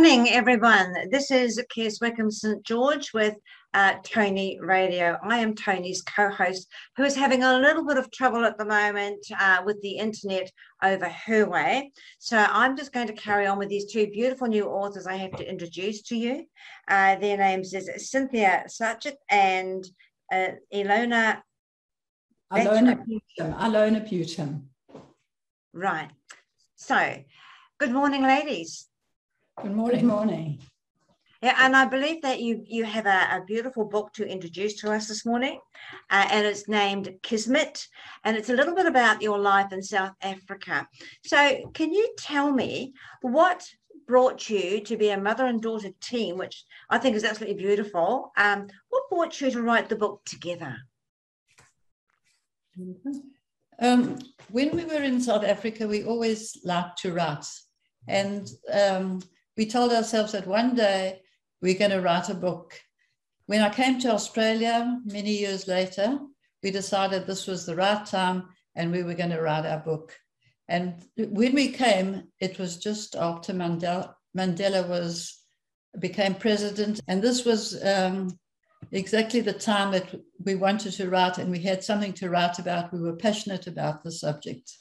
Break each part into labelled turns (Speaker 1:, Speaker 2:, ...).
Speaker 1: Good morning, everyone. This is Kes Wickham St. George with uh, Tony Radio. I am Tony's co host, who is having a little bit of trouble at the moment uh, with the internet over her way. So I'm just going to carry on with these two beautiful new authors I have to introduce to you. Uh, their names is Cynthia Sachit and uh, Ilona.
Speaker 2: Alona Putum. Alona Putum.
Speaker 1: Right. So, good morning, ladies.
Speaker 2: Good morning. Good morning.
Speaker 1: Yeah, and I believe that you you have a, a beautiful book to introduce to us this morning, uh, and it's named Kismet, and it's a little bit about your life in South Africa. So, can you tell me what brought you to be a mother and daughter team, which I think is absolutely beautiful? Um, what brought you to write the book together?
Speaker 2: Um, when we were in South Africa, we always liked to write, and um, we told ourselves that one day we're going to write a book. When I came to Australia many years later, we decided this was the right time and we were going to write our book. And when we came, it was just after Mandela, Mandela was became president, and this was um, exactly the time that we wanted to write, and we had something to write about. We were passionate about the subject.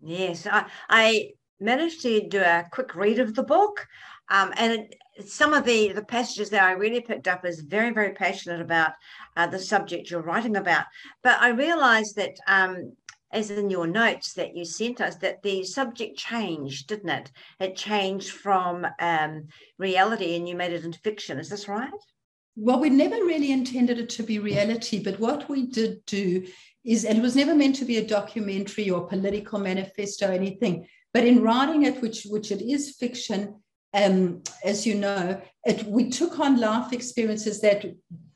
Speaker 1: Yes, I, I managed to do a quick read of the book. Um, and it, some of the, the passages that I really picked up is very, very passionate about uh, the subject you're writing about. But I realized that, um, as in your notes that you sent us, that the subject changed, didn't it? It changed from um, reality and you made it into fiction. Is this right?
Speaker 2: Well, we never really intended it to be reality, but what we did do is, and it was never meant to be a documentary or political manifesto or anything but in writing it, which, which it is fiction, um, as you know, it, we took on life experiences that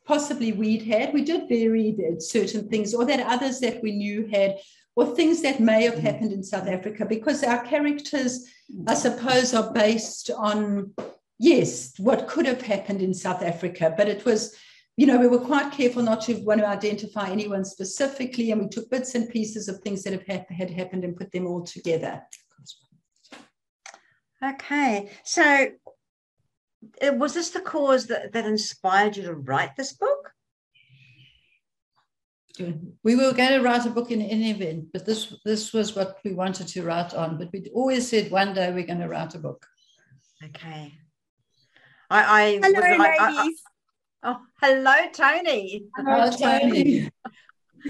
Speaker 2: possibly we'd had. We did vary certain things, or that others that we knew had, or things that may have happened in South Africa, because our characters, I suppose, are based on, yes, what could have happened in South Africa. But it was, you know, we were quite careful not to want to identify anyone specifically, and we took bits and pieces of things that have had happened and put them all together.
Speaker 1: Okay, so uh, was this the cause that, that inspired you to write this book?
Speaker 2: We were going to write a book in any event, but this this was what we wanted to write on. But we always said one day we're going to write a book.
Speaker 1: Okay. I, I
Speaker 3: hello, ladies. I,
Speaker 1: I, oh, hello, Tony.
Speaker 2: Hello, Tony.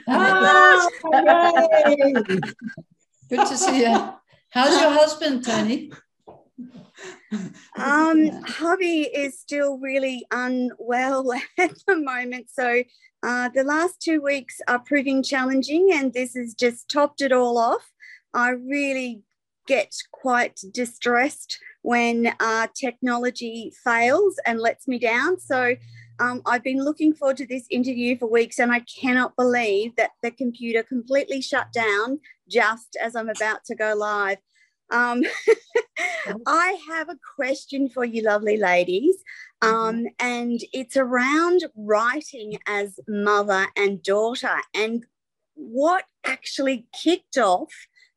Speaker 2: oh, Good to see you. How's your husband, Tony?
Speaker 3: Um, hubby is still really unwell at the moment. So uh, the last two weeks are proving challenging, and this has just topped it all off. I really get quite distressed when uh, technology fails and lets me down. So um, I've been looking forward to this interview for weeks, and I cannot believe that the computer completely shut down just as I'm about to go live. Um, I have a question for you, lovely ladies. Mm-hmm. Um, and it's around writing as mother and daughter and what actually kicked off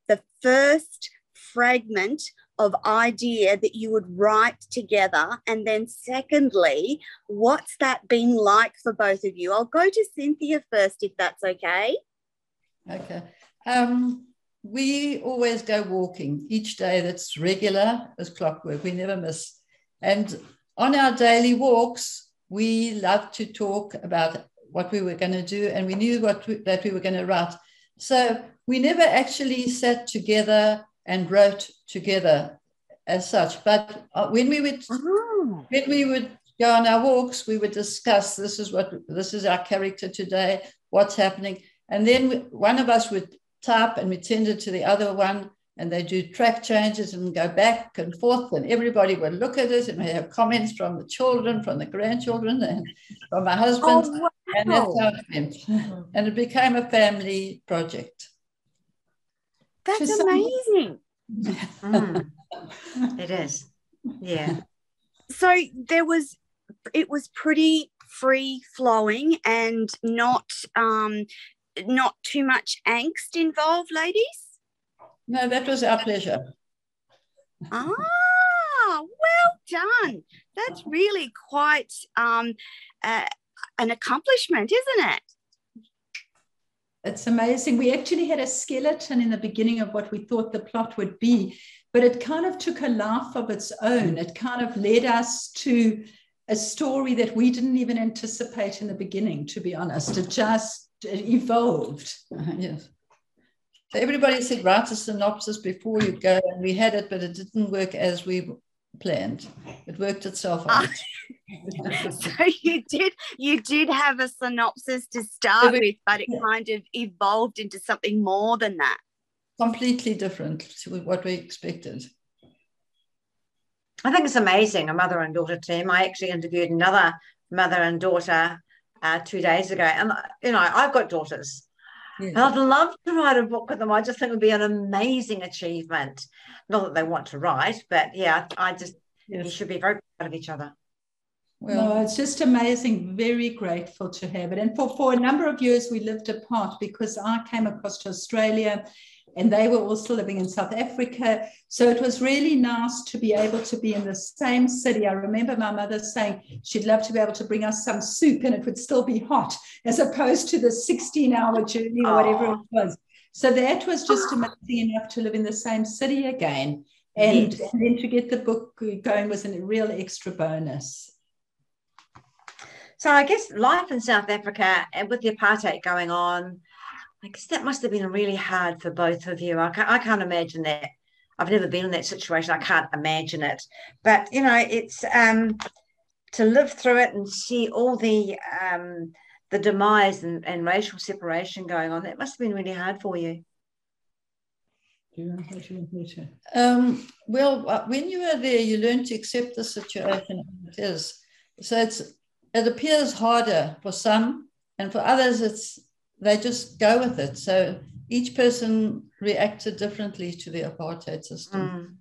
Speaker 3: the first fragment of idea that you would write together? And then, secondly, what's that been like for both of you? I'll go to Cynthia first, if that's okay.
Speaker 2: Okay. Um, we always go walking. Each day that's regular as clockwork. We never miss. And on our daily walks we love to talk about what we were going to do and we knew what we, that we were going to write. So we never actually sat together and wrote together as such but uh, when we would oh. when we would go on our walks we would discuss this is what this is our character today what's happening. And then one of us would type and we send it to the other one and they do track changes and go back and forth and everybody would look at it and we have comments from the children from the grandchildren and from my husband. Oh, wow. and that's how it went. And it became a family project.
Speaker 3: That's amazing.
Speaker 1: Mm. it is. Yeah.
Speaker 3: So there was it was pretty free flowing and not um not too much angst involved, ladies?
Speaker 2: No, that was our pleasure.
Speaker 3: Ah, well done. That's really quite um, uh, an accomplishment, isn't it?
Speaker 4: It's amazing. We actually had a skeleton in the beginning of what we thought the plot would be, but it kind of took a life of its own. It kind of led us to a story that we didn't even anticipate in the beginning, to be honest. It just evolved. Uh-huh, yes. So everybody said write a synopsis before you go, and we had it, but it didn't work as we planned. It worked itself out. Ah.
Speaker 3: so you did you did have a synopsis to start with, but it kind of evolved into something more than that.
Speaker 4: Completely different to what we expected.
Speaker 1: I think it's amazing, a mother and daughter team. I actually interviewed another mother and daughter uh, two days ago, and you know I've got daughters. Yeah. I'd love to write a book with them. I just think it would be an amazing achievement. Not that they want to write, but yeah, I just yes. you should be very proud of each other.
Speaker 4: Well, no, it's just amazing. Very grateful to have it. And for, for a number of years, we lived apart because I came across to Australia and they were also living in South Africa. So it was really nice to be able to be in the same city. I remember my mother saying she'd love to be able to bring us some soup and it would still be hot, as opposed to the 16 hour journey or whatever it was. So that was just amazing enough to live in the same city again. And, yes. and then to get the book going was a real extra bonus.
Speaker 1: So I guess life in South Africa and with the apartheid going on, I guess that must have been really hard for both of you. I can't, I can't imagine that. I've never been in that situation. I can't imagine it. But you know, it's um, to live through it and see all the um, the demise and, and racial separation going on. That must have been really hard for you.
Speaker 4: Um, well, uh, when you are there, you learn to accept the situation as it is. So it's it appears harder for some, and for others, it's they just go with it. So each person reacted differently to the apartheid system. Mm.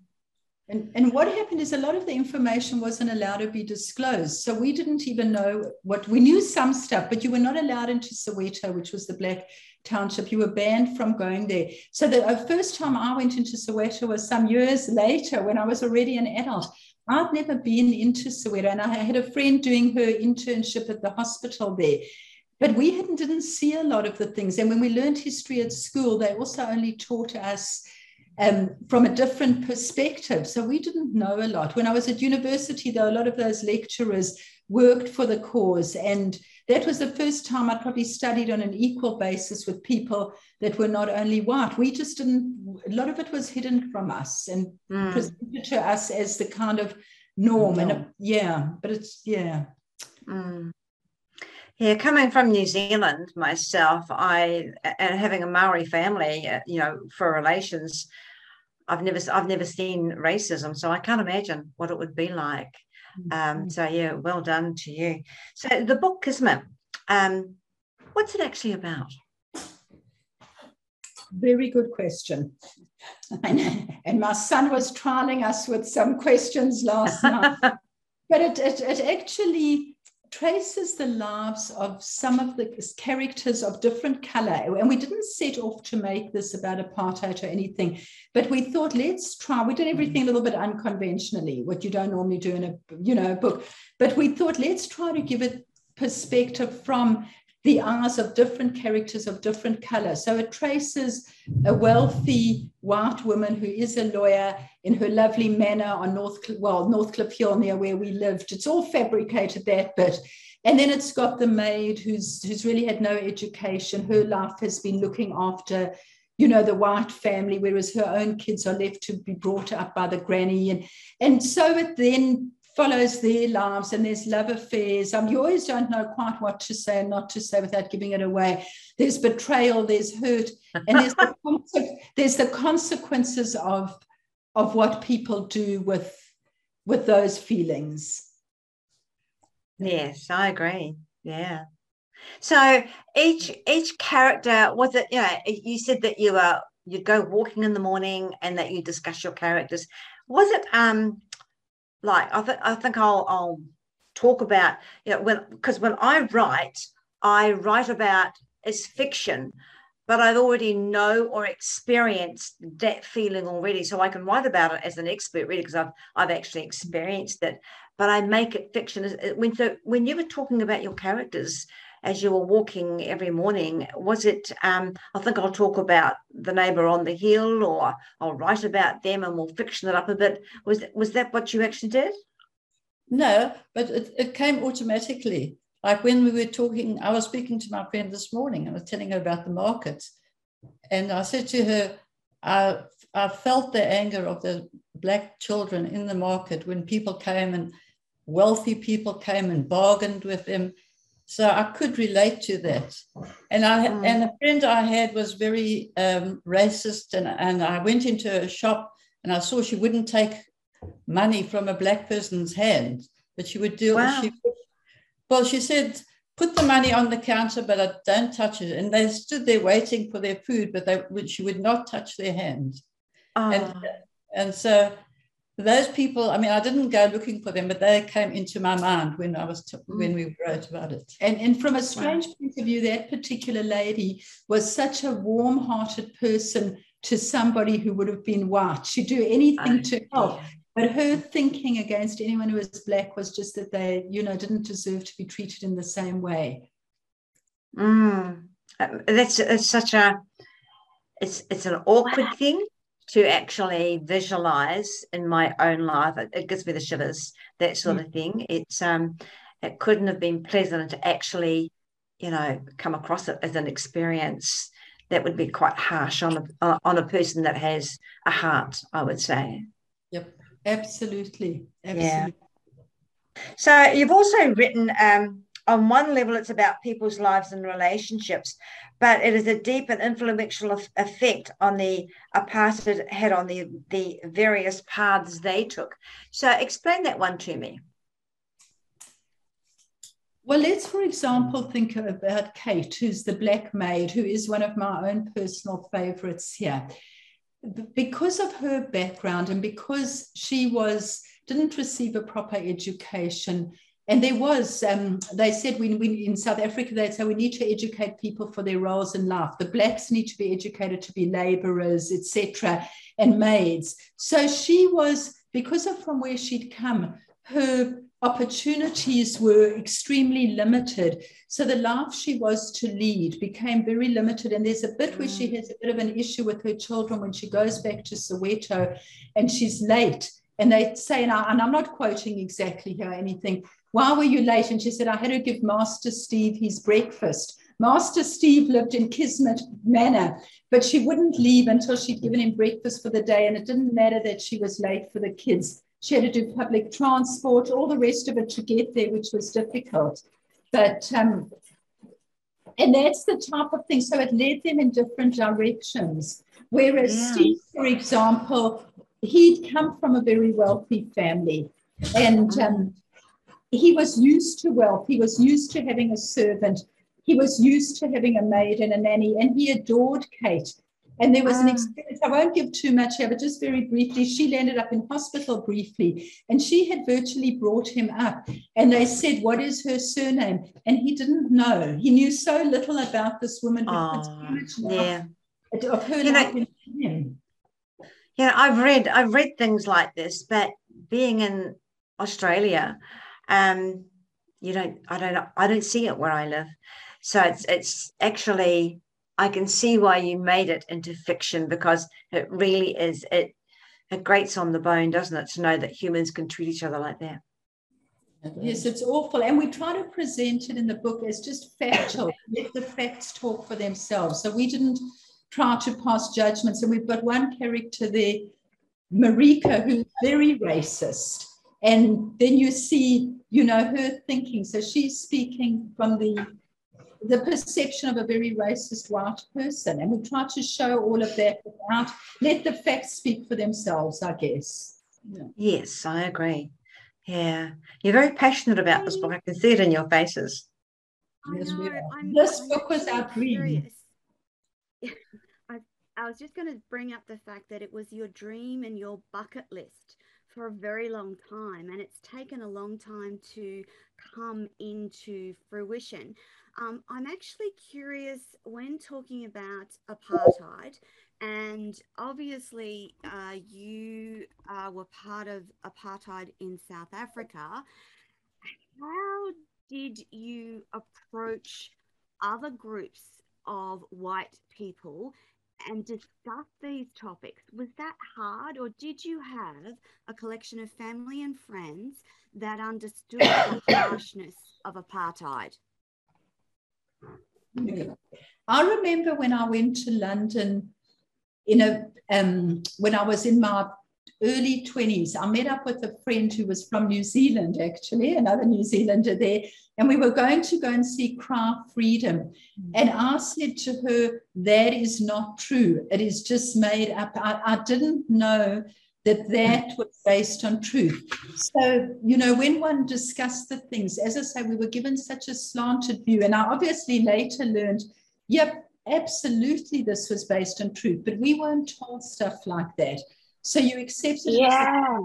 Speaker 4: And, and what happened is a lot of the information wasn't allowed to be disclosed. So we didn't even know what we knew some stuff, but you were not allowed into Soweto, which was the black township. You were banned from going there. So the first time I went into Soweto was some years later when I was already an adult. I'd never been into Soweto, and I had a friend doing her internship at the hospital there. But we hadn't, didn't see a lot of the things. And when we learned history at school, they also only taught us um, from a different perspective. So we didn't know a lot. When I was at university, though, a lot of those lecturers worked for the cause. And that was the first time I probably studied on an equal basis with people that were not only white. We just didn't, a lot of it was hidden from us and mm. presented to us as the kind of norm. And it, yeah, but it's, yeah.
Speaker 1: Mm. Yeah, coming from New Zealand myself, I and having a Maori family, uh, you know, for relations, I've never I've never seen racism, so I can't imagine what it would be like. Um, mm-hmm. so yeah, well done to you. So the book Kismet, um, what's it actually about?
Speaker 4: Very good question. And, and my son was trialing us with some questions last night. But it, it, it actually traces the lives of some of the characters of different color. And we didn't set off to make this about apartheid or anything, but we thought, let's try. We did everything a mm. little bit unconventionally, what you don't normally do in a you know book. But we thought, let's try to give it perspective from the eyes of different characters of different color. So it traces a wealthy white woman who is a lawyer in her lovely manor on North, well, Northcliff Hill near where we lived. It's all fabricated that bit. And then it's got the maid who's who's really had no education. Her life has been looking after, you know, the white family, whereas her own kids are left to be brought up by the granny. And, and so it then follows their lives and there's love affairs. Um, you always don't know quite what to say and not to say without giving it away. There's betrayal, there's hurt, and there's the, there's the consequences of, of what people do with, with those feelings.
Speaker 1: Yes, I agree. Yeah. So each each character was it, you know, you said that you were you'd go walking in the morning and that you discuss your characters. Was it um like I, th- I think I'll, I'll talk about you know when because when I write I write about as fiction but I've already know or experienced that feeling already. So I can write about it as an expert, really, because I've I've actually experienced it. But I make it fiction. When so when you were talking about your characters as you were walking every morning, was it? Um, I think I'll talk about the neighbour on the hill, or I'll write about them, and we'll fiction it up a bit. Was was that what you actually did?
Speaker 2: No, but it, it came automatically. Like when we were talking, I was speaking to my friend this morning. and I was telling her about the market. And I said to her, I, I felt the anger of the black children in the market when people came and wealthy people came and bargained with them. So I could relate to that. And I mm. and a friend I had was very um, racist, and, and I went into a shop and I saw she wouldn't take money from a black person's hand, but she would do wow. she well, she said, put the money on the counter, but I don't touch it. And they stood there waiting for their food, but they, she would not touch their hand. And, ah. and so those people, I mean, I didn't go looking for them, but they came into my mind when I was t- mm. when we wrote about it.
Speaker 4: And and from a strange wow. point of view, that particular lady was such a warm-hearted person to somebody who would have been white. She'd do anything to help. But her thinking against anyone who was black was just that they, you know, didn't deserve to be treated in the same way.
Speaker 1: Mm. That's, that's such a, it's it's an awkward thing to actually visualize in my own life. It, it gives me the shivers, that sort mm. of thing. It's um, it couldn't have been pleasant to actually, you know, come across it as an experience that would be quite harsh on a on a person that has a heart. I would say.
Speaker 4: Yep. Absolutely. Absolutely. Yeah.
Speaker 1: So you've also written um, on one level, it's about people's lives and relationships, but it is a deep and influential effect on the apartheid had on the the various paths they took. So explain that one to me.
Speaker 4: Well, let's, for example, think about Kate, who's the black maid, who is one of my own personal favorites here because of her background and because she was didn't receive a proper education and there was um, they said we, we, in south africa they'd say we need to educate people for their roles in life the blacks need to be educated to be laborers etc and maids so she was because of from where she'd come her opportunities were extremely limited. So the life she was to lead became very limited. And there's a bit where she mm. has a bit of an issue with her children when she goes back to Soweto and she's late. And they say, and, I, am not quoting exactly here anything, why were you late? And she said, I had to give Master Steve his breakfast. Master Steve lived in Kismet Manor, but she wouldn't leave until she'd given him breakfast for the day. And it didn't matter that she was late for the kids she had to do public transport, all the rest of it to get there, which was difficult. But, um, and that's the type of thing. So it led them in different directions. Whereas yeah. Steve, for example, he'd come from a very wealthy family and um, he was used to wealth. He was used to having a servant. He was used to having a maid and a nanny, and he adored Kate. And there was an ah. experience, I won't give too much here, but just very briefly, she landed up in hospital briefly and she had virtually brought him up. And they said, What is her surname? And he didn't know. He knew so little about this woman
Speaker 1: oh, yeah.
Speaker 4: of her you life know,
Speaker 1: him. Yeah, I've read I've read things like this, but being in Australia, um, you don't I don't I don't see it where I live. So it's it's actually I can see why you made it into fiction because it really is it it grates on the bone, doesn't it, to know that humans can treat each other like that.
Speaker 4: Yes, it's awful. And we try to present it in the book as just factual, let the facts talk for themselves. So we didn't try to pass judgments. And we've got one character there, Marika, who's very racist. And then you see, you know, her thinking. So she's speaking from the the perception of a very racist white person. And we try to show all of that without let the facts speak for themselves, I guess.
Speaker 1: Yeah. Yes, I agree. Yeah. You're very passionate about this book. I can see it in your faces.
Speaker 4: Yes, we are. this I'm book was our dream.
Speaker 3: I, I was just going to bring up the fact that it was your dream and your bucket list for a very long time, and it's taken a long time to come into fruition. Um, I'm actually curious when talking about apartheid, and obviously uh, you uh, were part of apartheid in South Africa. How did you approach other groups of white people and discuss these topics? Was that hard, or did you have a collection of family and friends that understood the harshness of apartheid?
Speaker 4: I remember when I went to London in a um, when I was in my early 20s, I met up with a friend who was from New Zealand, actually, another New Zealander there, and we were going to go and see Cry Freedom. Mm-hmm. And I said to her, That is not true. It is just made up. I, I didn't know that that was based on truth. So, you know, when one discussed the things, as I say, we were given such a slanted view. And I obviously later learned, yep, absolutely this was based on truth, but we weren't told stuff like that. So you accepted
Speaker 3: yeah.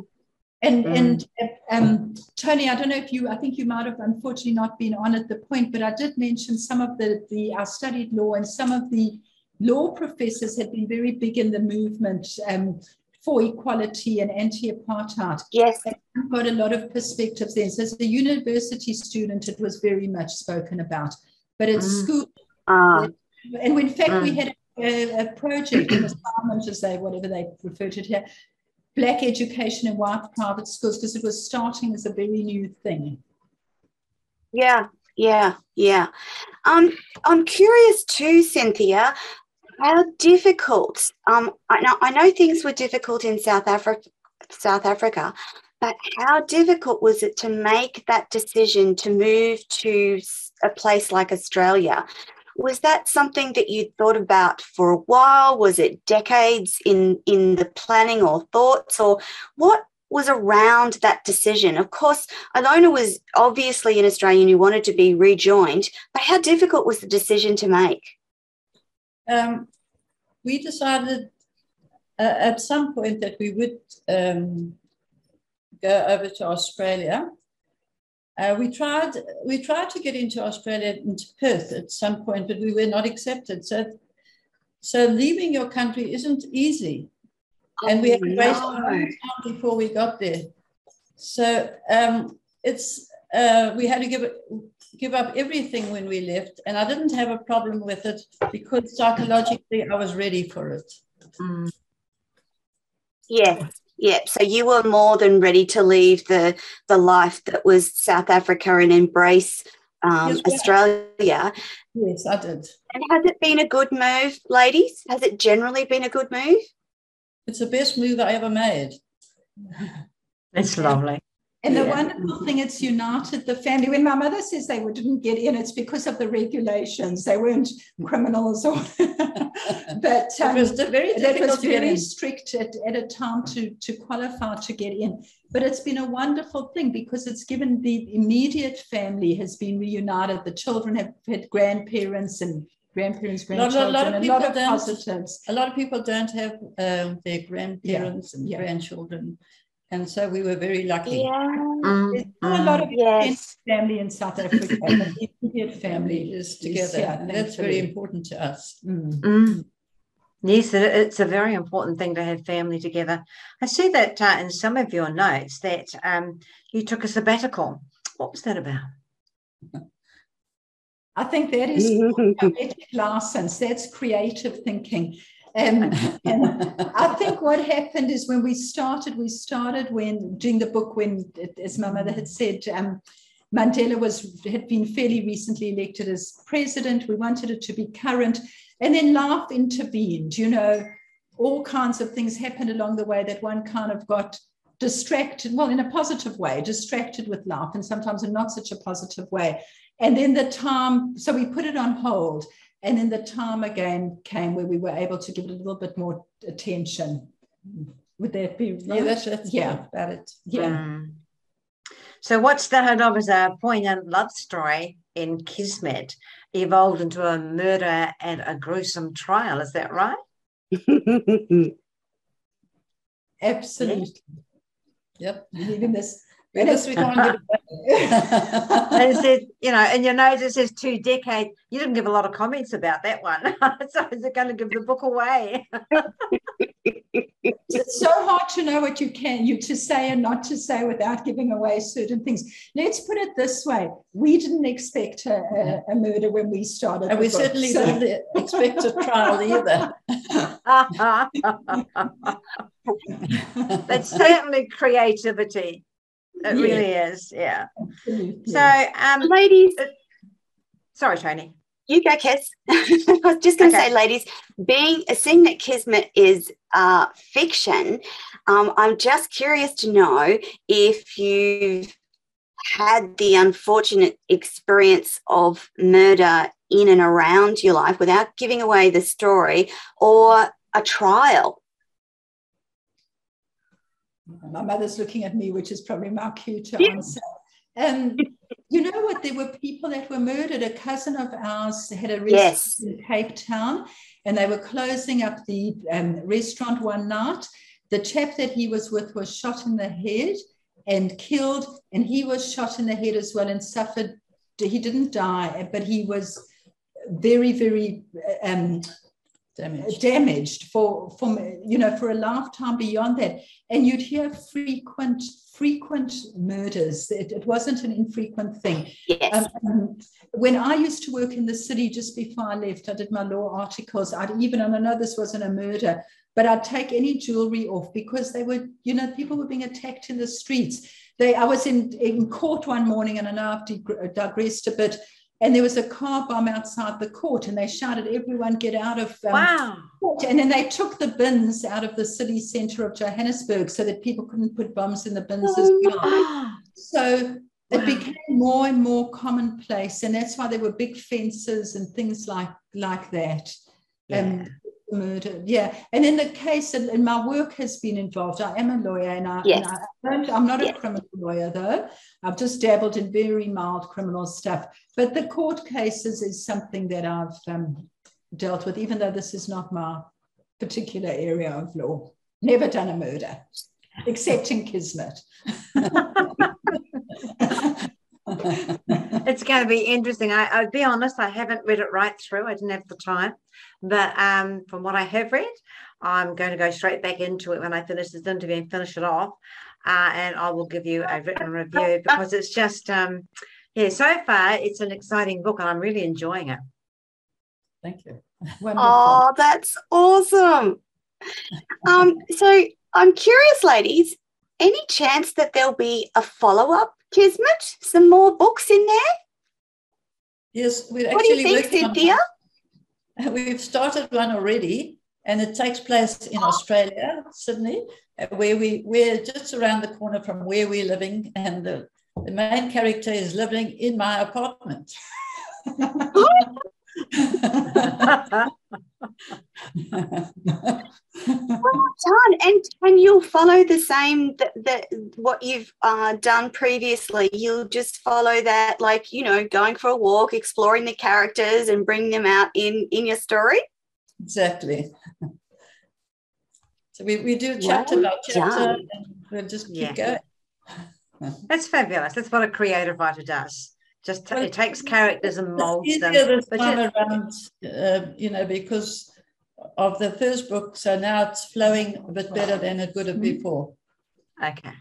Speaker 4: And mm. and um, Tony, I don't know if you, I think you might have unfortunately not been on at the point, but I did mention some of the the I studied law and some of the law professors had been very big in the movement um, for equality and anti-apartheid.
Speaker 3: Yes,
Speaker 4: I've got a lot of perspectives there. So as a university student, it was very much spoken about, but at mm. school, uh. and in fact, mm. we had a, a project, an assignment, to say whatever they refer to it here, black education in white private schools because it was starting as a very new thing.
Speaker 3: Yeah, yeah, yeah. Um, I'm curious too, Cynthia, how difficult. Um, I know I know things were difficult in South Africa, South Africa, but how difficult was it to make that decision to move to a place like Australia? Was that something that you thought about for a while? Was it decades in in the planning or thoughts, or what was around that decision? Of course, Ilona was obviously an Australian who wanted to be rejoined, but how difficult was the decision to make?
Speaker 2: Um, we decided uh, at some point that we would um, go over to Australia uh, we tried we tried to get into Australia into Perth at some point, but we were not accepted. So so leaving your country isn't easy. And we had to wait a long time before we got there. So um, it's uh, we had to give give up everything when we left, and I didn't have a problem with it because psychologically I was ready for it.
Speaker 3: Mm. Yeah, Yep. So you were more than ready to leave the the life that was South Africa and embrace um, yes, Australia.
Speaker 2: Yes, I did.
Speaker 3: And has it been a good move, ladies? Has it generally been a good move?
Speaker 2: It's the best move I ever made.
Speaker 1: It's lovely.
Speaker 4: And yeah. the wonderful thing, it's united the family. When my mother says they didn't get in, it's because of the regulations. They weren't criminals, or but um, it was very, it was very strict at, at a time to to qualify to get in. But it's been a wonderful thing because it's given the immediate family has been reunited. The children have had grandparents and grandparents, grandchildren, a lot, a lot of, a lot of positives.
Speaker 2: A lot of people don't have um, their grandparents yeah. and yeah. grandchildren and so we were very lucky.
Speaker 3: Yeah.
Speaker 4: Mm, a lot of yes. family in South Africa. the immediate family is together.
Speaker 2: Yeah, that's very important to us.
Speaker 1: Mm. Mm. Yes, it's a very important thing to have family together. I see that uh, in some of your notes that um, you took a sabbatical. What was that about?
Speaker 4: I think that is license. That's creative thinking. Um, and I think what happened is when we started, we started when doing the book when, as my mother had said, um, Mandela was had been fairly recently elected as president. We wanted it to be current, and then life intervened. You know, all kinds of things happened along the way that one kind of got distracted. Well, in a positive way, distracted with life, and sometimes in not such a positive way. And then the time, so we put it on hold. And then the time again came where we were able to give it a little bit more attention. Would that be right?
Speaker 2: Yeah, that's, that's yeah. about it.
Speaker 4: Yeah. Mm.
Speaker 1: So what started off as a poignant love story in Kismet evolved into a murder and a gruesome trial. Is that right?
Speaker 4: Absolutely. Yep. Even this
Speaker 2: Because we can't
Speaker 1: and it says, you know, in your notes it says two decades. You didn't give a lot of comments about that one. so is it going to give the book away?
Speaker 4: it's so hard to know what you can you to say and not to say without giving away certain things. Let's put it this way: we didn't expect a, a, a murder when we started,
Speaker 2: and we
Speaker 4: book,
Speaker 2: certainly
Speaker 4: so.
Speaker 2: didn't expect a trial either.
Speaker 1: That's certainly creativity. It
Speaker 2: Yeah.
Speaker 1: really is. Yeah.
Speaker 4: Absolutely.
Speaker 1: So, um,
Speaker 3: Ladies,
Speaker 1: sorry, Tony.
Speaker 3: you go, Kes. I was just going to
Speaker 1: Okay.
Speaker 3: say, ladies, being seeing that Kismet is uh, fiction, um, I'm just curious to know if you've had the unfortunate experience of murder in and around your life without giving away the story or a trial.
Speaker 4: My mother's looking at me, which is probably my cue to answer. Um, you know what? There were people that were murdered. A cousin of ours had a restaurant
Speaker 3: Yes.
Speaker 4: in Cape Town, and they were closing up the um, restaurant one night. The chap that he was with was shot in the head and killed, and he was shot in the head as well and suffered. He didn't die, but he was very, very um,
Speaker 2: Damaged.
Speaker 4: damaged for from you know for a lifetime beyond that. And you'd hear frequent frequent murders. It, it wasn't an infrequent thing.
Speaker 3: Yes.
Speaker 4: um, when i used to work in the city just before i left i did my law articles. I'd even and i know this wasn't a murder but i'd take any jewelry off because they were you know people were being attacked in the streets. They i was in in court one morning and i know i've digressed a bit and there was a car bomb outside the court and they shouted everyone get out of um,
Speaker 1: Wow.
Speaker 4: court. And then they took the bins out of the city centre of Johannesburg so that people couldn't put bombs in the bins as
Speaker 3: Oh,
Speaker 4: well. So it
Speaker 1: Wow.
Speaker 4: became more and more commonplace, and that's why there were big fences and things like like that.
Speaker 1: Yeah.
Speaker 4: Um, murder, yeah. And in the case, and, and my work has been involved. I am a lawyer, and I,
Speaker 3: Yes.
Speaker 4: and I don't. I'm not
Speaker 3: Yes.
Speaker 4: a criminal lawyer, though. I've just dabbled in very mild criminal stuff. But the court cases is something that I've um, dealt with, even though this is not my particular area of law. Never done a murder, except in Kismet.
Speaker 1: It's going to be interesting. I, I'll be honest, I haven't read it right through. I didn't have the time. But um, from what I have read, I'm going to go straight back into it when I finish this interview and finish it off. Uh, and I will give you a written review because it's just, um, yeah, so far it's an exciting book and I'm really enjoying it.
Speaker 2: Thank you.
Speaker 4: Wonderful.
Speaker 3: Oh, that's awesome. Um, so I'm curious, ladies, any chance that there'll be a follow-up Kismet? Some more books in there?
Speaker 2: Yes, we're
Speaker 3: What do
Speaker 2: actually
Speaker 3: you think,
Speaker 2: working on
Speaker 3: Cynthia?
Speaker 2: We've started one already, and it takes place in Australia, Sydney, uh, where we we're just around the corner from where we're living, and the, the main character is living in my apartment.
Speaker 3: Well done. And and you'll follow the same that that what you've uh, done previously. You'll just follow that, like you know, going for a walk, exploring the characters, and bring them out in in your story.
Speaker 2: exactly. So we, we do chapter
Speaker 3: Well
Speaker 2: by chapter,
Speaker 3: done.
Speaker 2: and we'll just keep
Speaker 1: Yeah.
Speaker 2: going.
Speaker 1: That's fabulous. That's what a creative writer does. Just t-
Speaker 2: Well,
Speaker 1: it takes characters and molds them.
Speaker 2: this
Speaker 1: But
Speaker 2: time
Speaker 1: you-
Speaker 2: around, uh, you know, because of the first book. So now it's flowing a bit better than it would have before.
Speaker 1: Okay.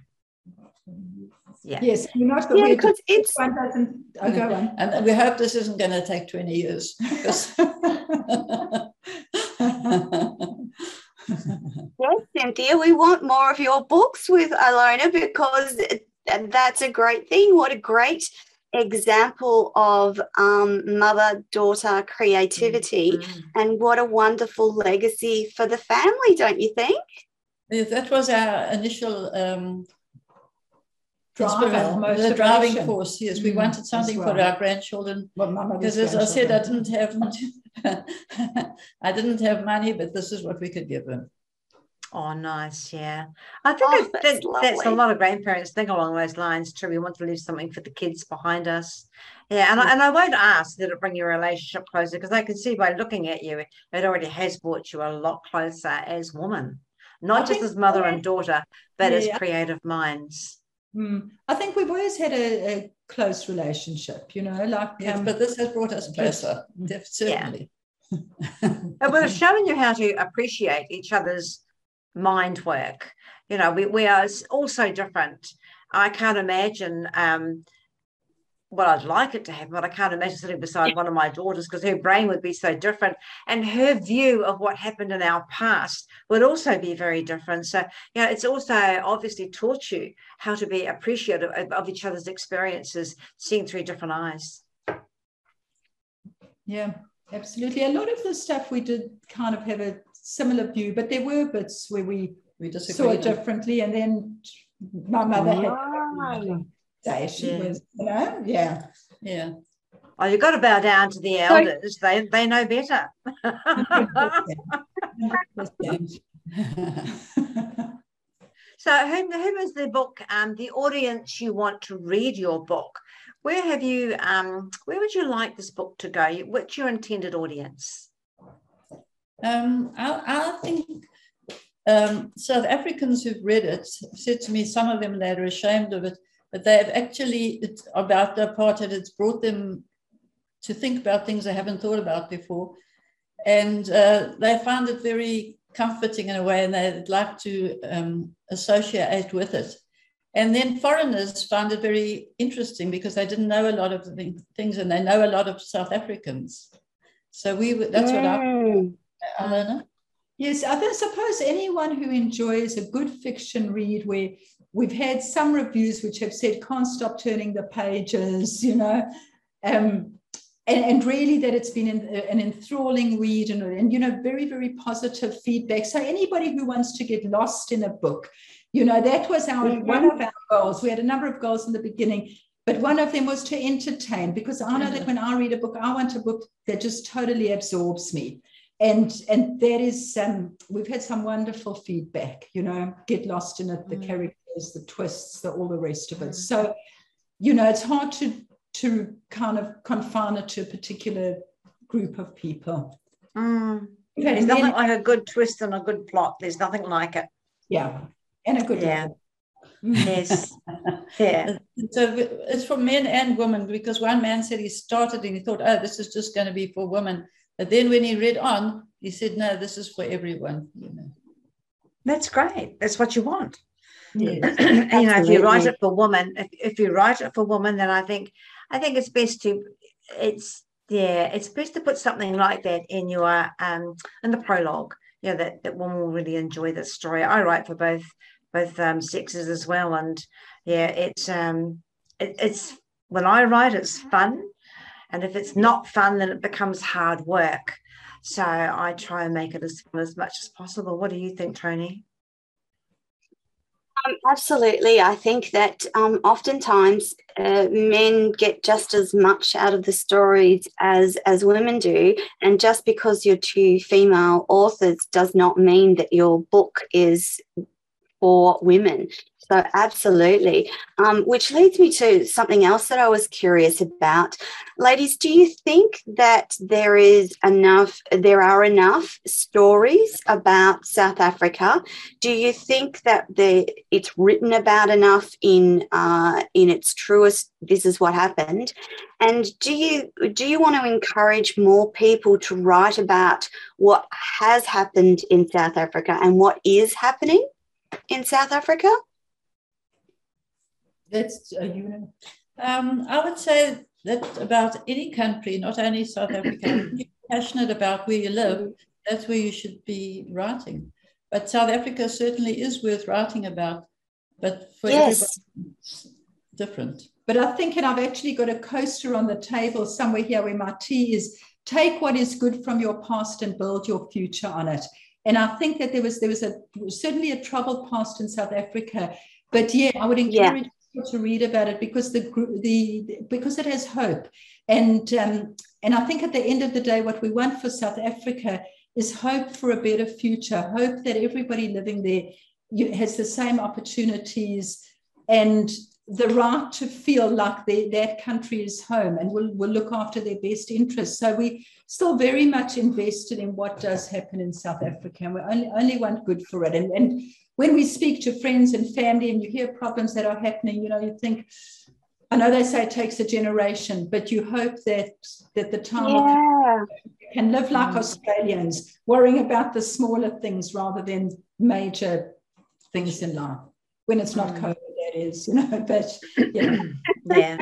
Speaker 1: Yeah.
Speaker 4: Yes, you're not
Speaker 3: Yeah,
Speaker 4: we're
Speaker 3: because
Speaker 4: just-
Speaker 3: it's
Speaker 4: one doesn't. Oh, go on.
Speaker 2: And we hope this isn't going to take 20 years.
Speaker 3: Yes, Cynthia, we want more of your books with Alona because and that's a great thing. What a great example of um, mother daughter creativity,
Speaker 1: Mm.
Speaker 3: and what a wonderful legacy for the family, don't you think?
Speaker 2: Yeah, that was our initial um,
Speaker 4: Driver,
Speaker 2: the driving force. Yes, we
Speaker 4: Mm,
Speaker 2: wanted
Speaker 4: as
Speaker 2: something for our grandchildren.
Speaker 4: Well, my mother's
Speaker 2: Because as I said, I didn't have I didn't have money, but this is what we could give them.
Speaker 1: Oh, nice. Yeah. I think
Speaker 3: Oh,
Speaker 1: that's,
Speaker 3: that's
Speaker 1: that, that's a lot of grandparents think along those lines too. We want to leave something for the kids behind us. Yeah. And I, and I won't ask that it bring your relationship closer because I can see by looking at you, it already has brought you a lot closer as woman, not
Speaker 4: I
Speaker 1: just as mother and daughter, but as creative minds.
Speaker 4: Mm. I think we've always had a, a close relationship, you know, like.
Speaker 2: Yes, um, but this has brought us closer, certainly.
Speaker 1: Yeah. we're showing you how to appreciate each other's mind work. You know, we, we are all so different. I can't imagine um, well, I'd like it to happen, but I can't imagine sitting beside one of my daughters because her brain would be so different. And her view of what happened in our past would also be very different. So, you know, it's also obviously taught you how to be appreciative of, of each other's experiences, seeing through different eyes.
Speaker 4: Yeah, absolutely. A lot of the stuff we did kind of have a similar view, but there were bits where we, we saw it differently. And then my mother had say she yeah. was, you know, yeah, yeah.
Speaker 1: Oh, you've got to bow down to the elders. So, they they know better. so, who, who is the book? Um, the audience you want to read your book. Where have you? Um, where would you like this book to go? What's your intended audience?
Speaker 2: Um, I, I think um, South Africans who've read it said to me, some of them they're ashamed of it but they have actually it's about the apartheid it's brought them to think about things they haven't thought about before. And uh, they found it very comforting in a way and they'd like to um, associate with it. And then foreigners found it very interesting because they didn't know a lot of things and they know a lot of south africans. So we that's what i mm. Alana?
Speaker 4: Yes, I suppose anyone who enjoys a good fiction read where we've had some reviews which have said can't stop turning the pages, you know, um, and, and really that it's been an, an enthralling read and, and, you know, very, very positive feedback. So anybody who wants to get lost in a book, you know, that was our mm-hmm. one of our goals. We had a number of goals in the beginning, but one of them was to entertain because I know mm-hmm. that when I read a book, I want a book that just totally absorbs me and and that is um, we've had some wonderful feedback you know get lost in it the mm. characters the twists the all the rest of it. Mm. so you know it's hard to to kind of confine it to a particular group of people.
Speaker 1: Mm. there's nothing like a good twist and a good plot. There's nothing like it.
Speaker 4: Yeah and a good
Speaker 1: yeah. yes. Yeah.
Speaker 2: So it's for men and women because one man said he started and he thought oh this is just going to be for women but then when he read on, he said, no, this is for everyone, you know.
Speaker 1: That's great. That's what you want. Yes, you know, if you write it for women, if, if you write it for women, then I think I think it's best to it's yeah, it's best to put something like that in your um in the prologue. Yeah, that, that women will really enjoy the story. I write for both both um sexes as well. And yeah, it's um it, it's when I write it's fun and if it's not fun, then it becomes hard work. So I try and make it as fun as much as possible. What do you think, Tony?
Speaker 3: Um, absolutely. I think that um, oftentimes uh, men get just as much out of the stories as, as women do. And just because you're two female authors does not mean that your book is for women. So, absolutely. Um, which leads me to something else that I was curious about. Ladies, do you think that there is enough, there are enough stories about South Africa? Do you think that the, it's written about enough in, uh, in its truest, this is what happened? And do you, do you want to encourage more people to write about what has happened in South Africa and what is happening in South Africa?
Speaker 2: That's uh, you Um, I would say that about any country, not only South Africa, you're passionate about where you live, that's where you should be writing. But South Africa certainly is worth writing about, but for yes. everybody, it's different.
Speaker 4: But I think, and I've actually got a coaster on the table somewhere here where my tea is take what is good from your past and build your future on it. And I think that there was there was a certainly a troubled past in South Africa, but yeah, I would encourage yeah to read about it because the the because it has hope. And um, and I think at the end of the day what we want for South Africa is hope for a better future hope that everybody living there has the same opportunities and the right to feel like they, that country is home and will, will look after their best interests. So we're still very much invested in what does happen in South Africa, and we only, only want good for it. And, and when we speak to friends and family and you hear problems that are happening, you know, you think, I know they say it takes a generation, but you hope that that the time yeah. can live like mm. Australians, worrying about the smaller things rather than major things in life. When it's not mm. COVID, is, you know. But yeah,
Speaker 1: yeah.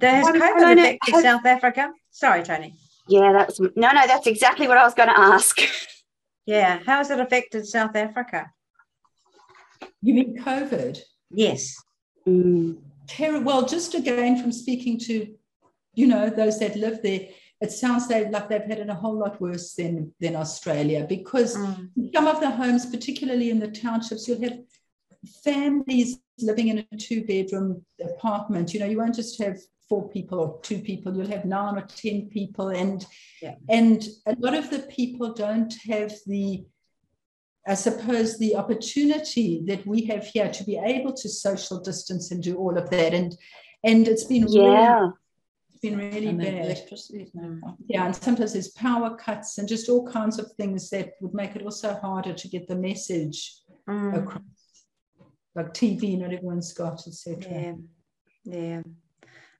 Speaker 1: Has COVID affected have, South Africa? Sorry, Tony.
Speaker 3: Yeah, that's no, no. That's exactly what I was going to ask.
Speaker 1: Yeah, how has it affected South Africa?
Speaker 4: You mean COVID?
Speaker 1: Yes.
Speaker 4: Mm terrible. Well, just again from speaking to, you know, those that live there, it sounds like they've had it a whole lot worse than than Australia because mm. some of the homes, particularly in the townships, you'll have families living in a two bedroom apartment. You know, you won't just have four people or two people you'll have nine or ten people and yeah. and a lot of the people don't have the I suppose, the opportunity that we have here to be able to social distance and do all of that. And and it's been yeah. really it's been really and bad. Yeah, and sometimes there's power cuts and just all kinds of things that would make it also harder to get the message mm. across. Like TV, not everyone's got, etc.
Speaker 1: Yeah. Yeah.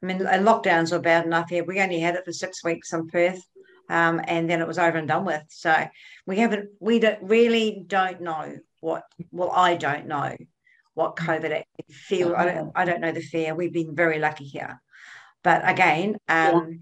Speaker 1: I mean, lockdowns were bad enough here. We only had it for six weeks in Perth um, and then it was over and done with. So we haven't, we don't really don't know what. Well, I don't know what COVID actually feels. I don't, I don't know the fear. We've been very lucky here, but again, um,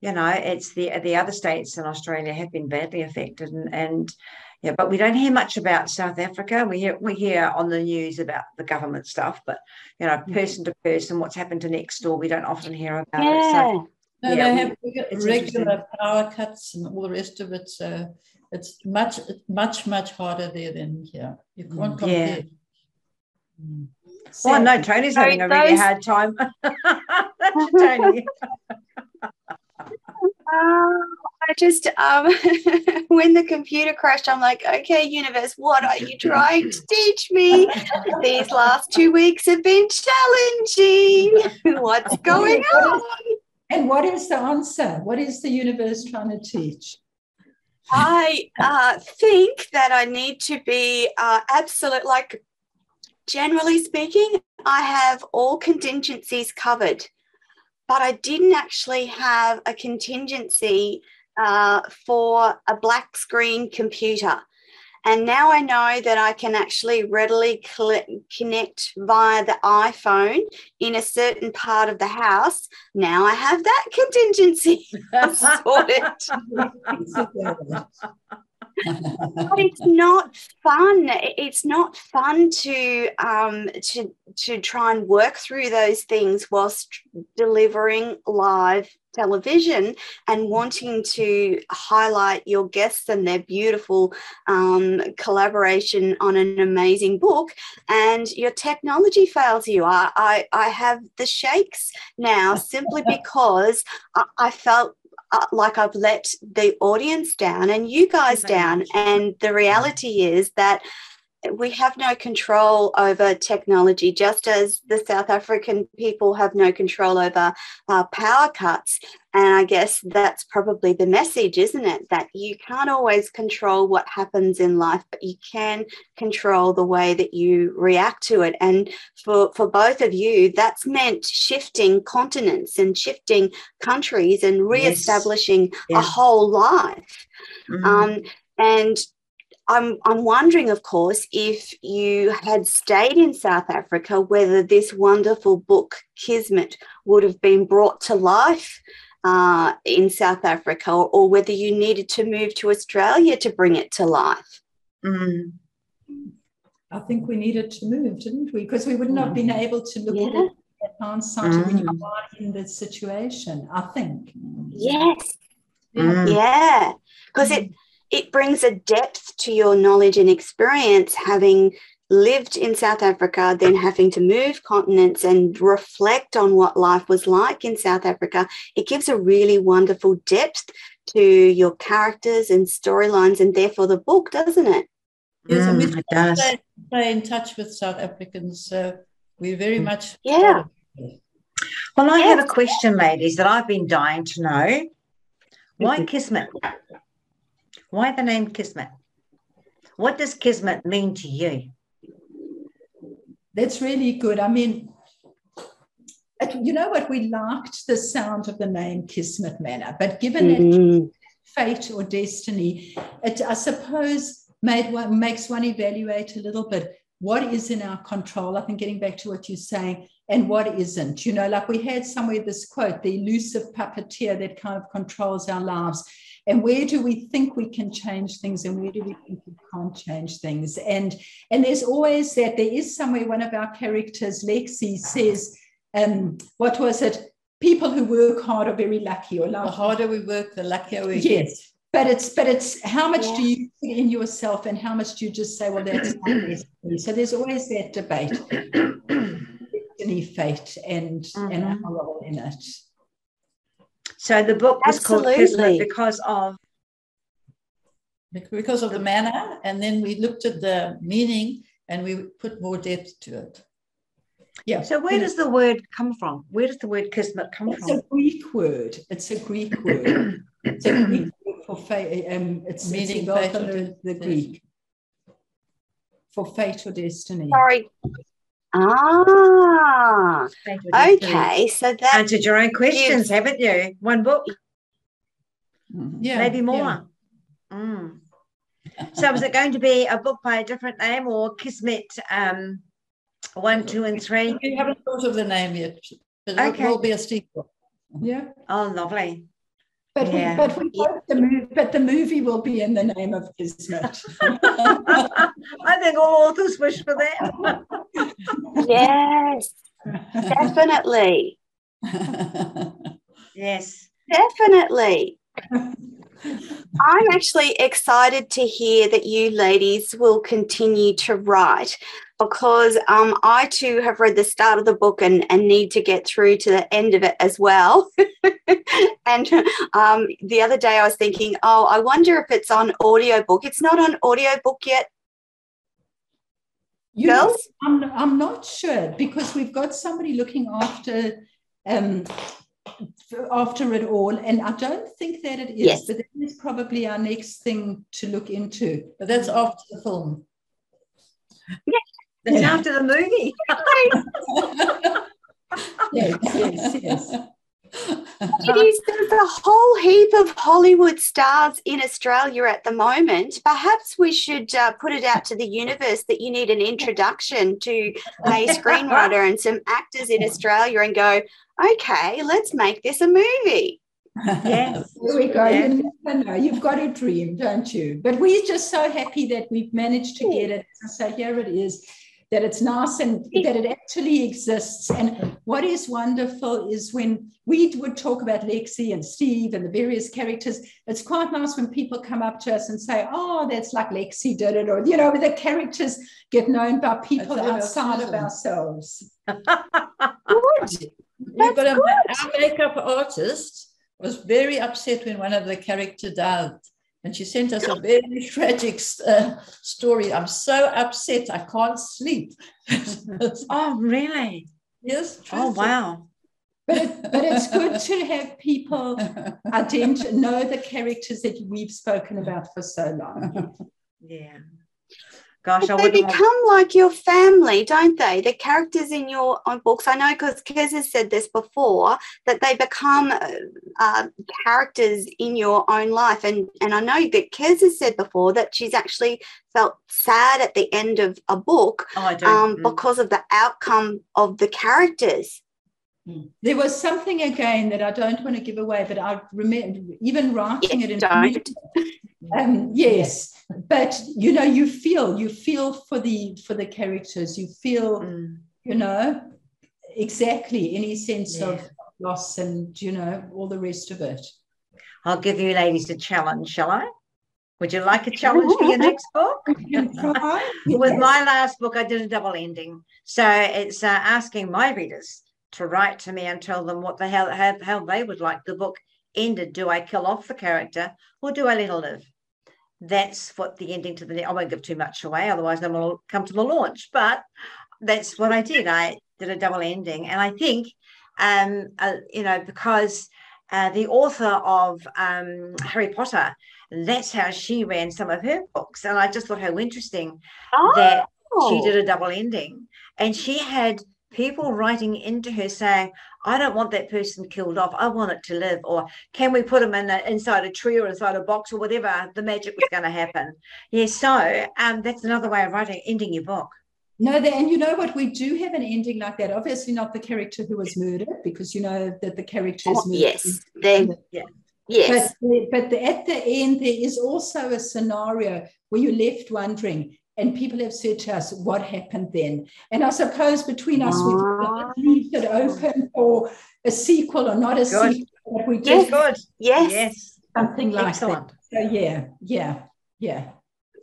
Speaker 1: yeah. you know, it's the the other states in Australia have been badly affected, and, and yeah, but we don't hear much about South Africa. We hear we hear on the news about the government stuff, but you know, person to person, what's happened to next door, we don't often hear about yeah. it. So
Speaker 2: no, yeah, they have regular power cuts and all the rest of it. So it's much, much, much harder there than here. You can't mm, compare. Yeah.
Speaker 1: Mm. So, well, no, Tony's so having a those... really hard time. Tony.
Speaker 3: Uh, I just um, when the computer crashed, I'm like, okay, universe, what are you trying to teach me? These last two weeks have been challenging. What's going on?
Speaker 4: And what is the answer? What is the universe trying to teach?
Speaker 3: I uh, think that I need to be uh, absolute, like, generally speaking, I have all contingencies covered, but I didn't actually have a contingency uh, for a black screen computer. And now I know that I can actually readily connect via the iPhone in a certain part of the house. Now I have that contingency sorted. but it's not fun. It's not fun to um, to to try and work through those things whilst delivering live television and wanting to highlight your guests and their beautiful um, collaboration on an amazing book, and your technology fails you. I I, I have the shakes now simply because I, I felt uh, like I've let the audience down and you guys down. And the reality is that we have no control over technology, just as the South African people have no control over uh, power cuts. And I guess that's probably the message, isn't it? That you can't always control what happens in life, but you can control the way that you react to it. And for, for both of you, that's meant shifting continents and shifting countries and re-establishing yes. a whole life. Mm-hmm. Um, and I'm, I'm wondering, of course, if you had stayed in South Africa, whether this wonderful book, Kismet, would have been brought to life uh, in South Africa, or, whether you needed to move to Australia to bring it to life.
Speaker 4: Mm. I think we needed to move, didn't we? Because we would not have been mm. able to look yeah. at it at hindsight mm. when you mm. are in this situation, I think.
Speaker 3: Yes. Mm. Yeah. Because it it brings a depth to your knowledge and experience having lived in South Africa, then having to move continents and reflect on what life was like in South Africa. It gives a really wonderful depth to your characters and storylines, and therefore the book, doesn't it?
Speaker 2: Yes, and we mm, stay, stay in touch with South Africans. So We're very much.
Speaker 3: Yeah.
Speaker 1: Well, I have a question, ladies, that I've been dying to know. Why Kismet? Why the name Kismet? What does Kismet mean to you?
Speaker 4: That's really good. I mean, you know what? We liked the sound of the name Kismet Manor, but given mm-hmm. that fate or destiny, it, I suppose, made one, makes one evaluate a little bit what is in our control. I think getting back to what you're saying, and what isn't. You know, like we had somewhere this quote, the elusive puppeteer that kind of controls our lives. And where do we think we can change things and where do we think we can't change things? And and there's always that there is somewhere one of our characters, Lexi, says, um, what was it? People who work hard are very lucky or
Speaker 2: lucky. The harder we work, the luckier we
Speaker 4: yes. get. But it's but it's how much yeah. do you put in yourself and how much do you just say, well, that's so there's always that debate destiny, fate, and mm-hmm. and our role in it.
Speaker 1: So the book was Absolutely. called Kismet because of
Speaker 2: because of the manor, and then we looked at the meaning and we put more depth to it.
Speaker 1: Yeah. So where does the word come from? Where does the word kismet come
Speaker 4: it's
Speaker 1: from?
Speaker 4: It's a Greek word. It's a Greek word. it's a Greek word for fate. Um, it's meaning fate the, the Greek for fate or destiny.
Speaker 3: Sorry, Ah, okay. So that
Speaker 1: answered your own questions, haven't you? One book,
Speaker 2: mm-hmm. yeah,
Speaker 1: maybe more. Yeah. Mm. So, is it going to be a book by a different name or Kismet um, one, two, and three?
Speaker 2: We haven't thought of the name yet, but okay. it will be a sequel.
Speaker 4: Yeah.
Speaker 1: Oh, lovely.
Speaker 4: But yeah. we, but we hope the movie, but the movie will be in the name of Kismet. I
Speaker 1: think all authors wish for that.
Speaker 3: yes, definitely.
Speaker 1: yes,
Speaker 3: definitely. I'm actually excited to hear that you ladies will continue to write because um, I too have read the start of the book and, and need to get through to the end of it as well. and um, the other day I was thinking, oh, I wonder if it's on audiobook. It's not on audiobook yet.
Speaker 4: You Girls? Know, I'm, I'm not sure because we've got somebody looking after um, after it all. And I don't think that it is, yes. but that is probably our next thing to look into.
Speaker 2: But that's after the film.
Speaker 1: Yes. That's yeah. after the movie.
Speaker 4: yes, yes, yes.
Speaker 3: it is. There's a whole heap of Hollywood stars in Australia at the moment. Perhaps we should uh, put it out to the universe that you need an introduction to a screenwriter and some actors in Australia and go, okay, let's make this a movie.
Speaker 1: Yes.
Speaker 4: Here we go. Yeah. You never know. You've got a dream, don't you? But we're just so happy that we've managed to get it. So here it is that it's nice and that it actually exists. And what is wonderful is when we would talk about Lexi and Steve and the various characters, it's quite nice when people come up to us and say, oh, that's like Lexi did it, or, you know, the characters get known by people outside of ourselves.
Speaker 3: good.
Speaker 2: You've got a, our makeup artist was very upset when one of the characters died. And she sent us a very tragic uh, story. I'm so upset, I can't sleep.
Speaker 1: oh, really?
Speaker 2: Yes.
Speaker 1: Oh, wow.
Speaker 4: But, it, but it's good to have people identify, know the characters that we've spoken about for so long.
Speaker 1: Yeah. Gosh,
Speaker 3: they become like your family, don't they? The characters in your own books. I know because Kez has said this before that they become uh, uh, characters in your own life, and and I know that Kez has said before that she's actually felt sad at the end of a book
Speaker 1: oh,
Speaker 3: um, mm. because of the outcome of the characters.
Speaker 4: Mm. There was something again that I don't want to give away, but I remember even writing
Speaker 3: yes,
Speaker 4: it in.
Speaker 3: Don't.
Speaker 4: Um, yes, but you know, you feel you feel for the for the characters. You feel, mm. you know, exactly any sense yeah. of loss and you know all the rest of it.
Speaker 1: I'll give you ladies a challenge, shall I? Would you like a challenge for your next book? With my last book, I did a double ending. So it's uh, asking my readers to write to me and tell them what the hell how, how they would like the book ended. Do I kill off the character or do I let her live? That's what the ending to the I won't give too much away, otherwise then we'll come to the launch. But that's what I did. I did a double ending, and I think, um, uh, you know, because uh, the author of um, Harry Potter, that's how she ran some of her books, and I just thought how interesting
Speaker 3: Oh.
Speaker 1: that she did a double ending, and she had people writing into her saying, "I don't want that person killed off. I want it to live," or "Can we put them in a, inside a tree or inside a box or whatever the magic was going to happen?" Yeah, so um, that's another way of writing ending your book.
Speaker 4: No, the, and you know what? We do have an ending like that. Obviously, not the character who was murdered, because you know that the character is
Speaker 3: Oh,
Speaker 4: murdered.
Speaker 3: yes. Then
Speaker 1: Yeah.
Speaker 3: yes.
Speaker 4: But, but the, at the end, there is also a scenario where you're left wondering, and people have said to us, what happened then? And I suppose between us, we
Speaker 3: Ah.
Speaker 4: leave it open for a sequel or not a
Speaker 1: Good.
Speaker 4: sequel, but we
Speaker 3: Yes.
Speaker 1: Good.
Speaker 3: yes.
Speaker 1: Yes.
Speaker 4: something like
Speaker 1: Excellent.
Speaker 4: that. So, yeah, yeah, yeah.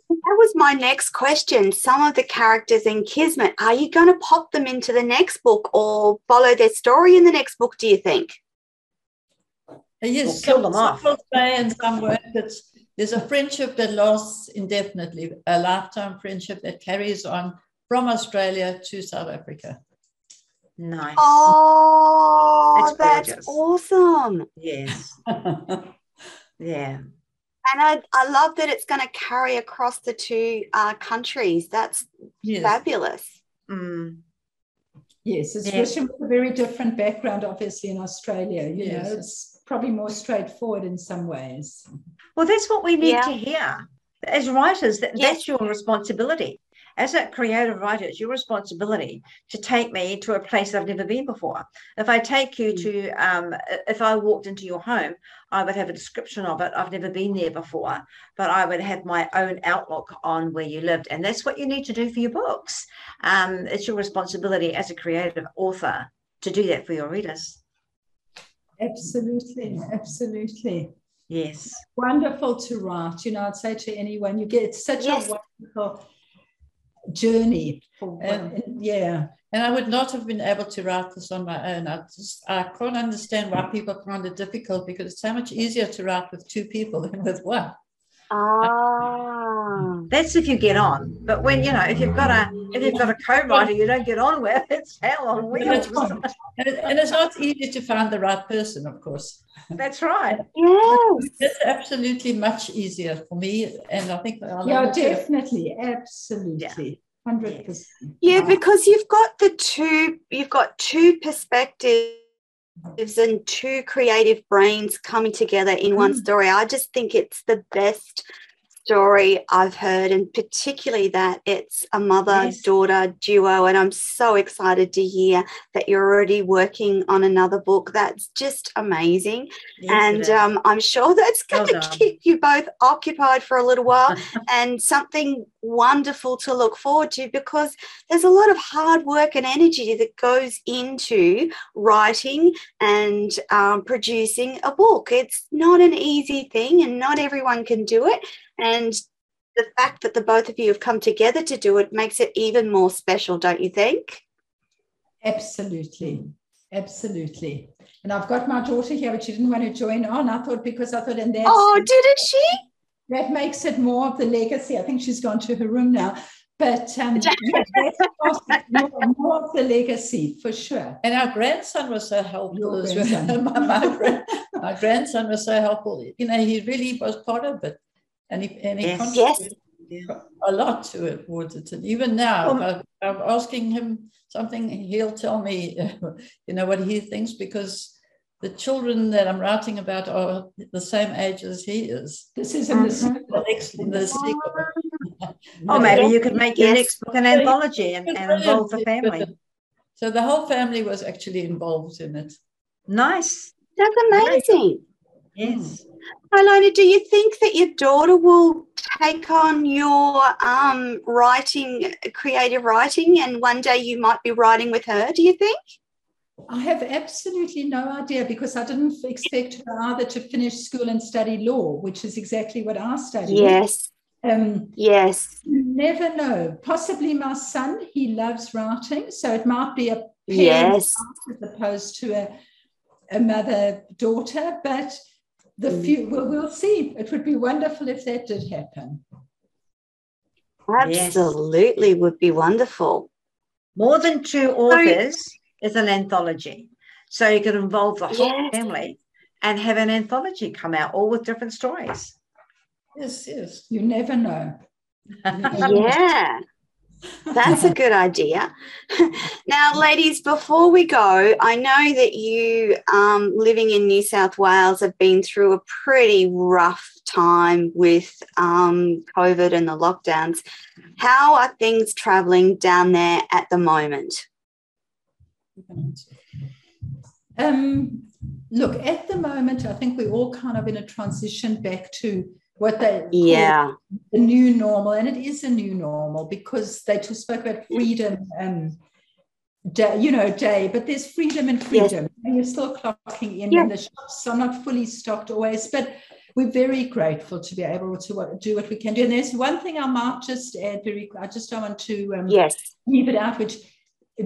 Speaker 3: That was my next question. Some of the characters in Kismet, are you going to pop them into the next book or follow their story in the next book, do you think?
Speaker 2: Yes,
Speaker 1: Or kill them
Speaker 2: some
Speaker 1: off.
Speaker 2: will stay and some won't. It's, there's a friendship that lasts indefinitely, a lifetime friendship that carries on from Australia to South Africa.
Speaker 1: Nice.
Speaker 3: Oh,
Speaker 1: That's
Speaker 3: that's, awesome.
Speaker 1: Yes. Yeah.
Speaker 3: And I, I love that it's going to carry across the two uh, countries. That's
Speaker 2: yes.
Speaker 3: fabulous.
Speaker 1: Mm.
Speaker 4: Yes, it's
Speaker 1: Yeah.
Speaker 4: written with a very different background, obviously, in Australia. You
Speaker 2: Yes.
Speaker 4: know, it's probably more straightforward in some ways.
Speaker 1: Well, that's what we need
Speaker 3: Yeah.
Speaker 1: to hear. As writers, that,
Speaker 3: Yes.
Speaker 1: that's your responsibility. As a creative writer, it's your responsibility to take me to a place I've never been before. If I take you
Speaker 3: Mm.
Speaker 1: to, um, if I walked into your home, I would have a description of it. I've never been there before, but I would have my own outlook on where you lived. And that's what you need to do for your books. Um, it's your responsibility as a creative author to do that for your readers.
Speaker 4: Absolutely, absolutely.
Speaker 1: Yes.
Speaker 4: Wonderful to write. You know, I'd say to anyone, you get such
Speaker 3: Yes.
Speaker 4: a wonderful journey. For,
Speaker 2: And-
Speaker 4: and, yeah,
Speaker 2: And I would not have been able to write this on my own. I just I can't understand why people find it difficult because it's so much easier to write with two people than with one.
Speaker 3: Ah.
Speaker 1: That's if you get on. But when you know, if you've got a if you've got a co-writer you don't get on with, it's hell on wheels.
Speaker 2: And, it- and it's not easy to find the right person, of course.
Speaker 1: That's right.
Speaker 3: Yes.
Speaker 2: It's absolutely much easier for me, and I think
Speaker 4: yeah,
Speaker 2: have to-
Speaker 4: definitely, absolutely, hundred percent.
Speaker 3: Yeah, because you've got the two, you've got two perspectives and two creative brains coming together in one
Speaker 1: Mm.
Speaker 3: story. I just think it's the best story I've heard, and particularly that it's a mother
Speaker 1: Yes.
Speaker 3: daughter duo. And I'm so excited to hear that you're already working on another book. That's just amazing.
Speaker 1: Yes,
Speaker 3: and um, I'm sure that's
Speaker 1: Well
Speaker 3: going to keep you both occupied for a little while and something wonderful to look forward to because there's a lot of hard work and energy that goes into writing and um, producing a book. It's not an easy thing, and not everyone can do it. And the fact that the both of you have come together to do it makes it even more special, don't you think?
Speaker 4: Absolutely, absolutely. And I've got my daughter here, but she didn't want to join on. I thought because I thought, and that's
Speaker 3: Oh, didn't she?
Speaker 4: that makes it more of the legacy. I think she's gone to her room now. But um, yeah, that's more, more of the legacy for sure.
Speaker 2: And our grandson was so helpful
Speaker 4: Your
Speaker 2: as well. my, my, my grandson was so helpful. You know, he really was part of it. And he, and he
Speaker 1: Yes.
Speaker 2: contributed
Speaker 1: Yeah.
Speaker 2: a lot to it towards it. And even now,
Speaker 1: Um,
Speaker 2: I, I'm asking him something, he'll tell me, you know, what he thinks because the children that I'm writing about are the same age as he is.
Speaker 4: This is in the
Speaker 1: Mhm.
Speaker 2: The next, the sequel.
Speaker 1: Or maybe you could make your
Speaker 3: Yes.
Speaker 1: next book an anthology and, and involve the family.
Speaker 2: So the whole family was actually involved in it.
Speaker 1: Nice.
Speaker 3: That's amazing.
Speaker 1: Yes.
Speaker 3: Ilona, do you think that your daughter will take on your um, writing, creative writing, and one day you might be writing with her? Do you think?
Speaker 4: I have absolutely no idea because I didn't expect her either to finish school and study law, which is exactly what I studied.
Speaker 3: Yes,
Speaker 4: Um,
Speaker 3: yes,
Speaker 4: you never know. Possibly my son, he loves writing, so it might be a parent
Speaker 3: yes.
Speaker 4: as opposed to a, a mother daughter, but the
Speaker 3: Mm.
Speaker 4: few we'll, we'll see. It would be wonderful if that did happen.
Speaker 1: Yes.
Speaker 3: Absolutely would be wonderful.
Speaker 1: More than two authors so, is an anthology. So you can involve the whole yes. family and have an anthology come out, all with different stories.
Speaker 2: Yes, yes.
Speaker 4: You never know.
Speaker 3: yeah. That's a good idea. now, ladies, before we go, I know that you, um, living in New South Wales, have been through a pretty rough time with um, COVID and the lockdowns. How are things travelling down there at the moment?
Speaker 4: Um, look, at the moment, I think we're all kind of in a transition back to what they
Speaker 3: yeah
Speaker 4: the new normal, and it is a new normal because they just spoke about freedom and day, you know, day, but there's freedom and freedom, yes. and you're still clocking in in the shops. So I'm not fully stocked always, but we're very grateful to be able to do what we can do. And there's one thing I might just add very. I just don't want to um,
Speaker 3: yes
Speaker 4: leave it out, which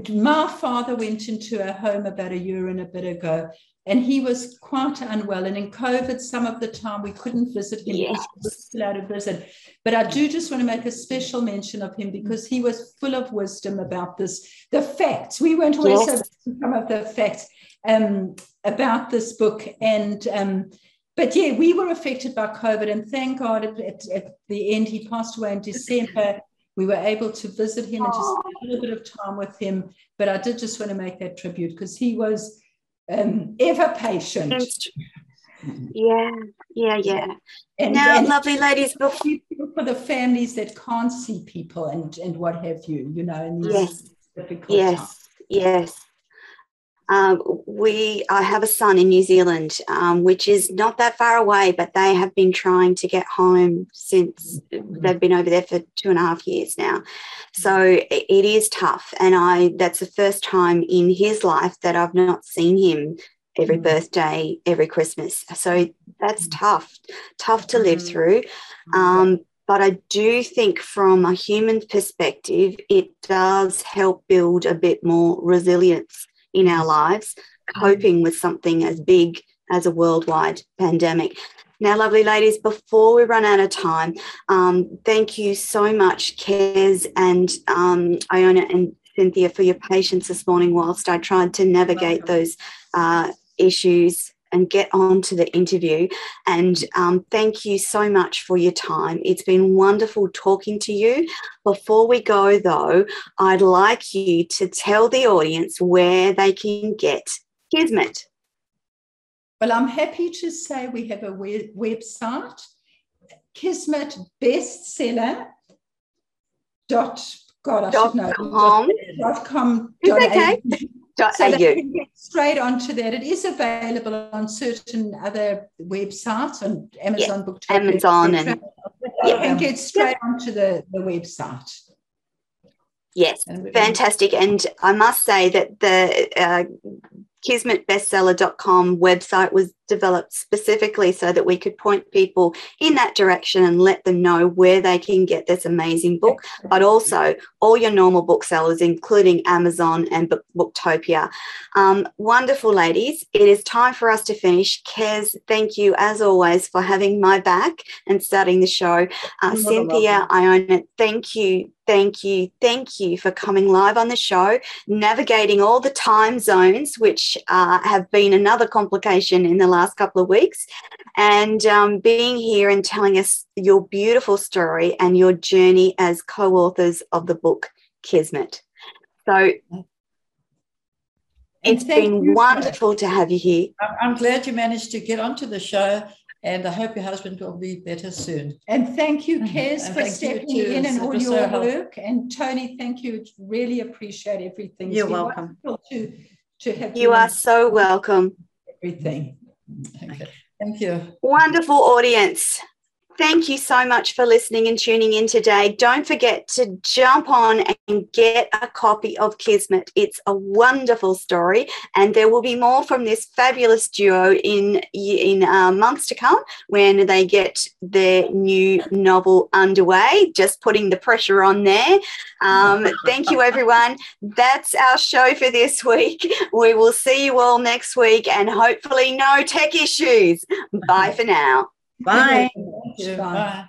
Speaker 4: my father went into a home about a year and a bit ago, and he was quite unwell. And in COVID, some of the time we couldn't visit him
Speaker 3: yes.
Speaker 4: because he was allowed to visit. But I do just want to make a special mention of him because he was full of wisdom about this, the facts. We weren't always yes. some of the facts um, about this book. And um, but yeah, we were affected by COVID, and thank God at, at, at the end he passed away in December we were able to visit him and just spend a little bit of time with him. But I did just want to make that tribute because he was um, ever patient.
Speaker 3: Yeah, yeah, yeah. And, now, and lovely ladies,
Speaker 4: for the families that can't see people and and what have you, you know, in
Speaker 3: these yes, yes, times. yes. Um, we, I have a son in New Zealand, um, which is not that far away, but they have been trying to get home since they've been over there for two and a half years now. So it, is tough, and I that's the first time in his life that I've not seen him every mm. birthday, every Christmas. So that's tough, tough to live through. Um, but I do think from a human perspective, it does help build a bit more resilience in our lives, coping with something as big as a worldwide pandemic. Now, lovely ladies, before we run out of time, um, thank you so much, Kez and um, Iona and Cynthia, for your patience this morning whilst I tried to navigate those uh, issues and get on to the interview. And um, thank you so much for your time. It's been wonderful talking to you. Before we go, though, I'd like you to tell the audience where they can get Kismet.
Speaker 4: Well, I'm happy to say we have a web- website, Kismet Bestseller. Dot God, I dot should know. Com. Dot com. Dot okay so get straight onto that. It is available on certain other websites on Amazon
Speaker 3: yeah, Book Amazon and
Speaker 4: yeah. and get straight yeah. onto the, the website.
Speaker 3: Yes, fantastic. And I must say that the uh, kismetbestseller.com website was developed specifically so that we could point people in that direction and let them know where they can get this amazing book, but also all your normal booksellers, including Amazon and Booktopia. Um, wonderful, ladies. It is time for us to finish. Kez, thank you as always for having my back and starting the show. Uh, Cynthia, Iona, thank you thank you, thank you for coming live on the show, navigating all the time zones, which uh, have been another complication in the last couple of weeks, and um, being here and telling us your beautiful story and your journey as co authors of the book Kismet. So it's been wonderful to have you here.
Speaker 2: I'm glad you managed to get onto the show. And I hope your husband will be better soon.
Speaker 4: And thank you, mm-hmm. Kez, for stepping in and all your so work. And Tony, thank you. Really appreciate everything.
Speaker 1: You're welcome.
Speaker 4: To, to have
Speaker 3: you, you are so welcome.
Speaker 4: Everything.
Speaker 2: Okay. Thank you.
Speaker 3: Wonderful audience. Thank you so much for listening and tuning in today. Don't forget to jump on and get a copy of Kismet. It's a wonderful story, and there will be more from this fabulous duo in in uh, months to come when they get their new novel underway. Just putting the pressure on there. Um, thank you, everyone. That's our show for this week. We will see you all next week, and hopefully, no tech issues. Bye for now.
Speaker 1: Bye.
Speaker 2: Bye.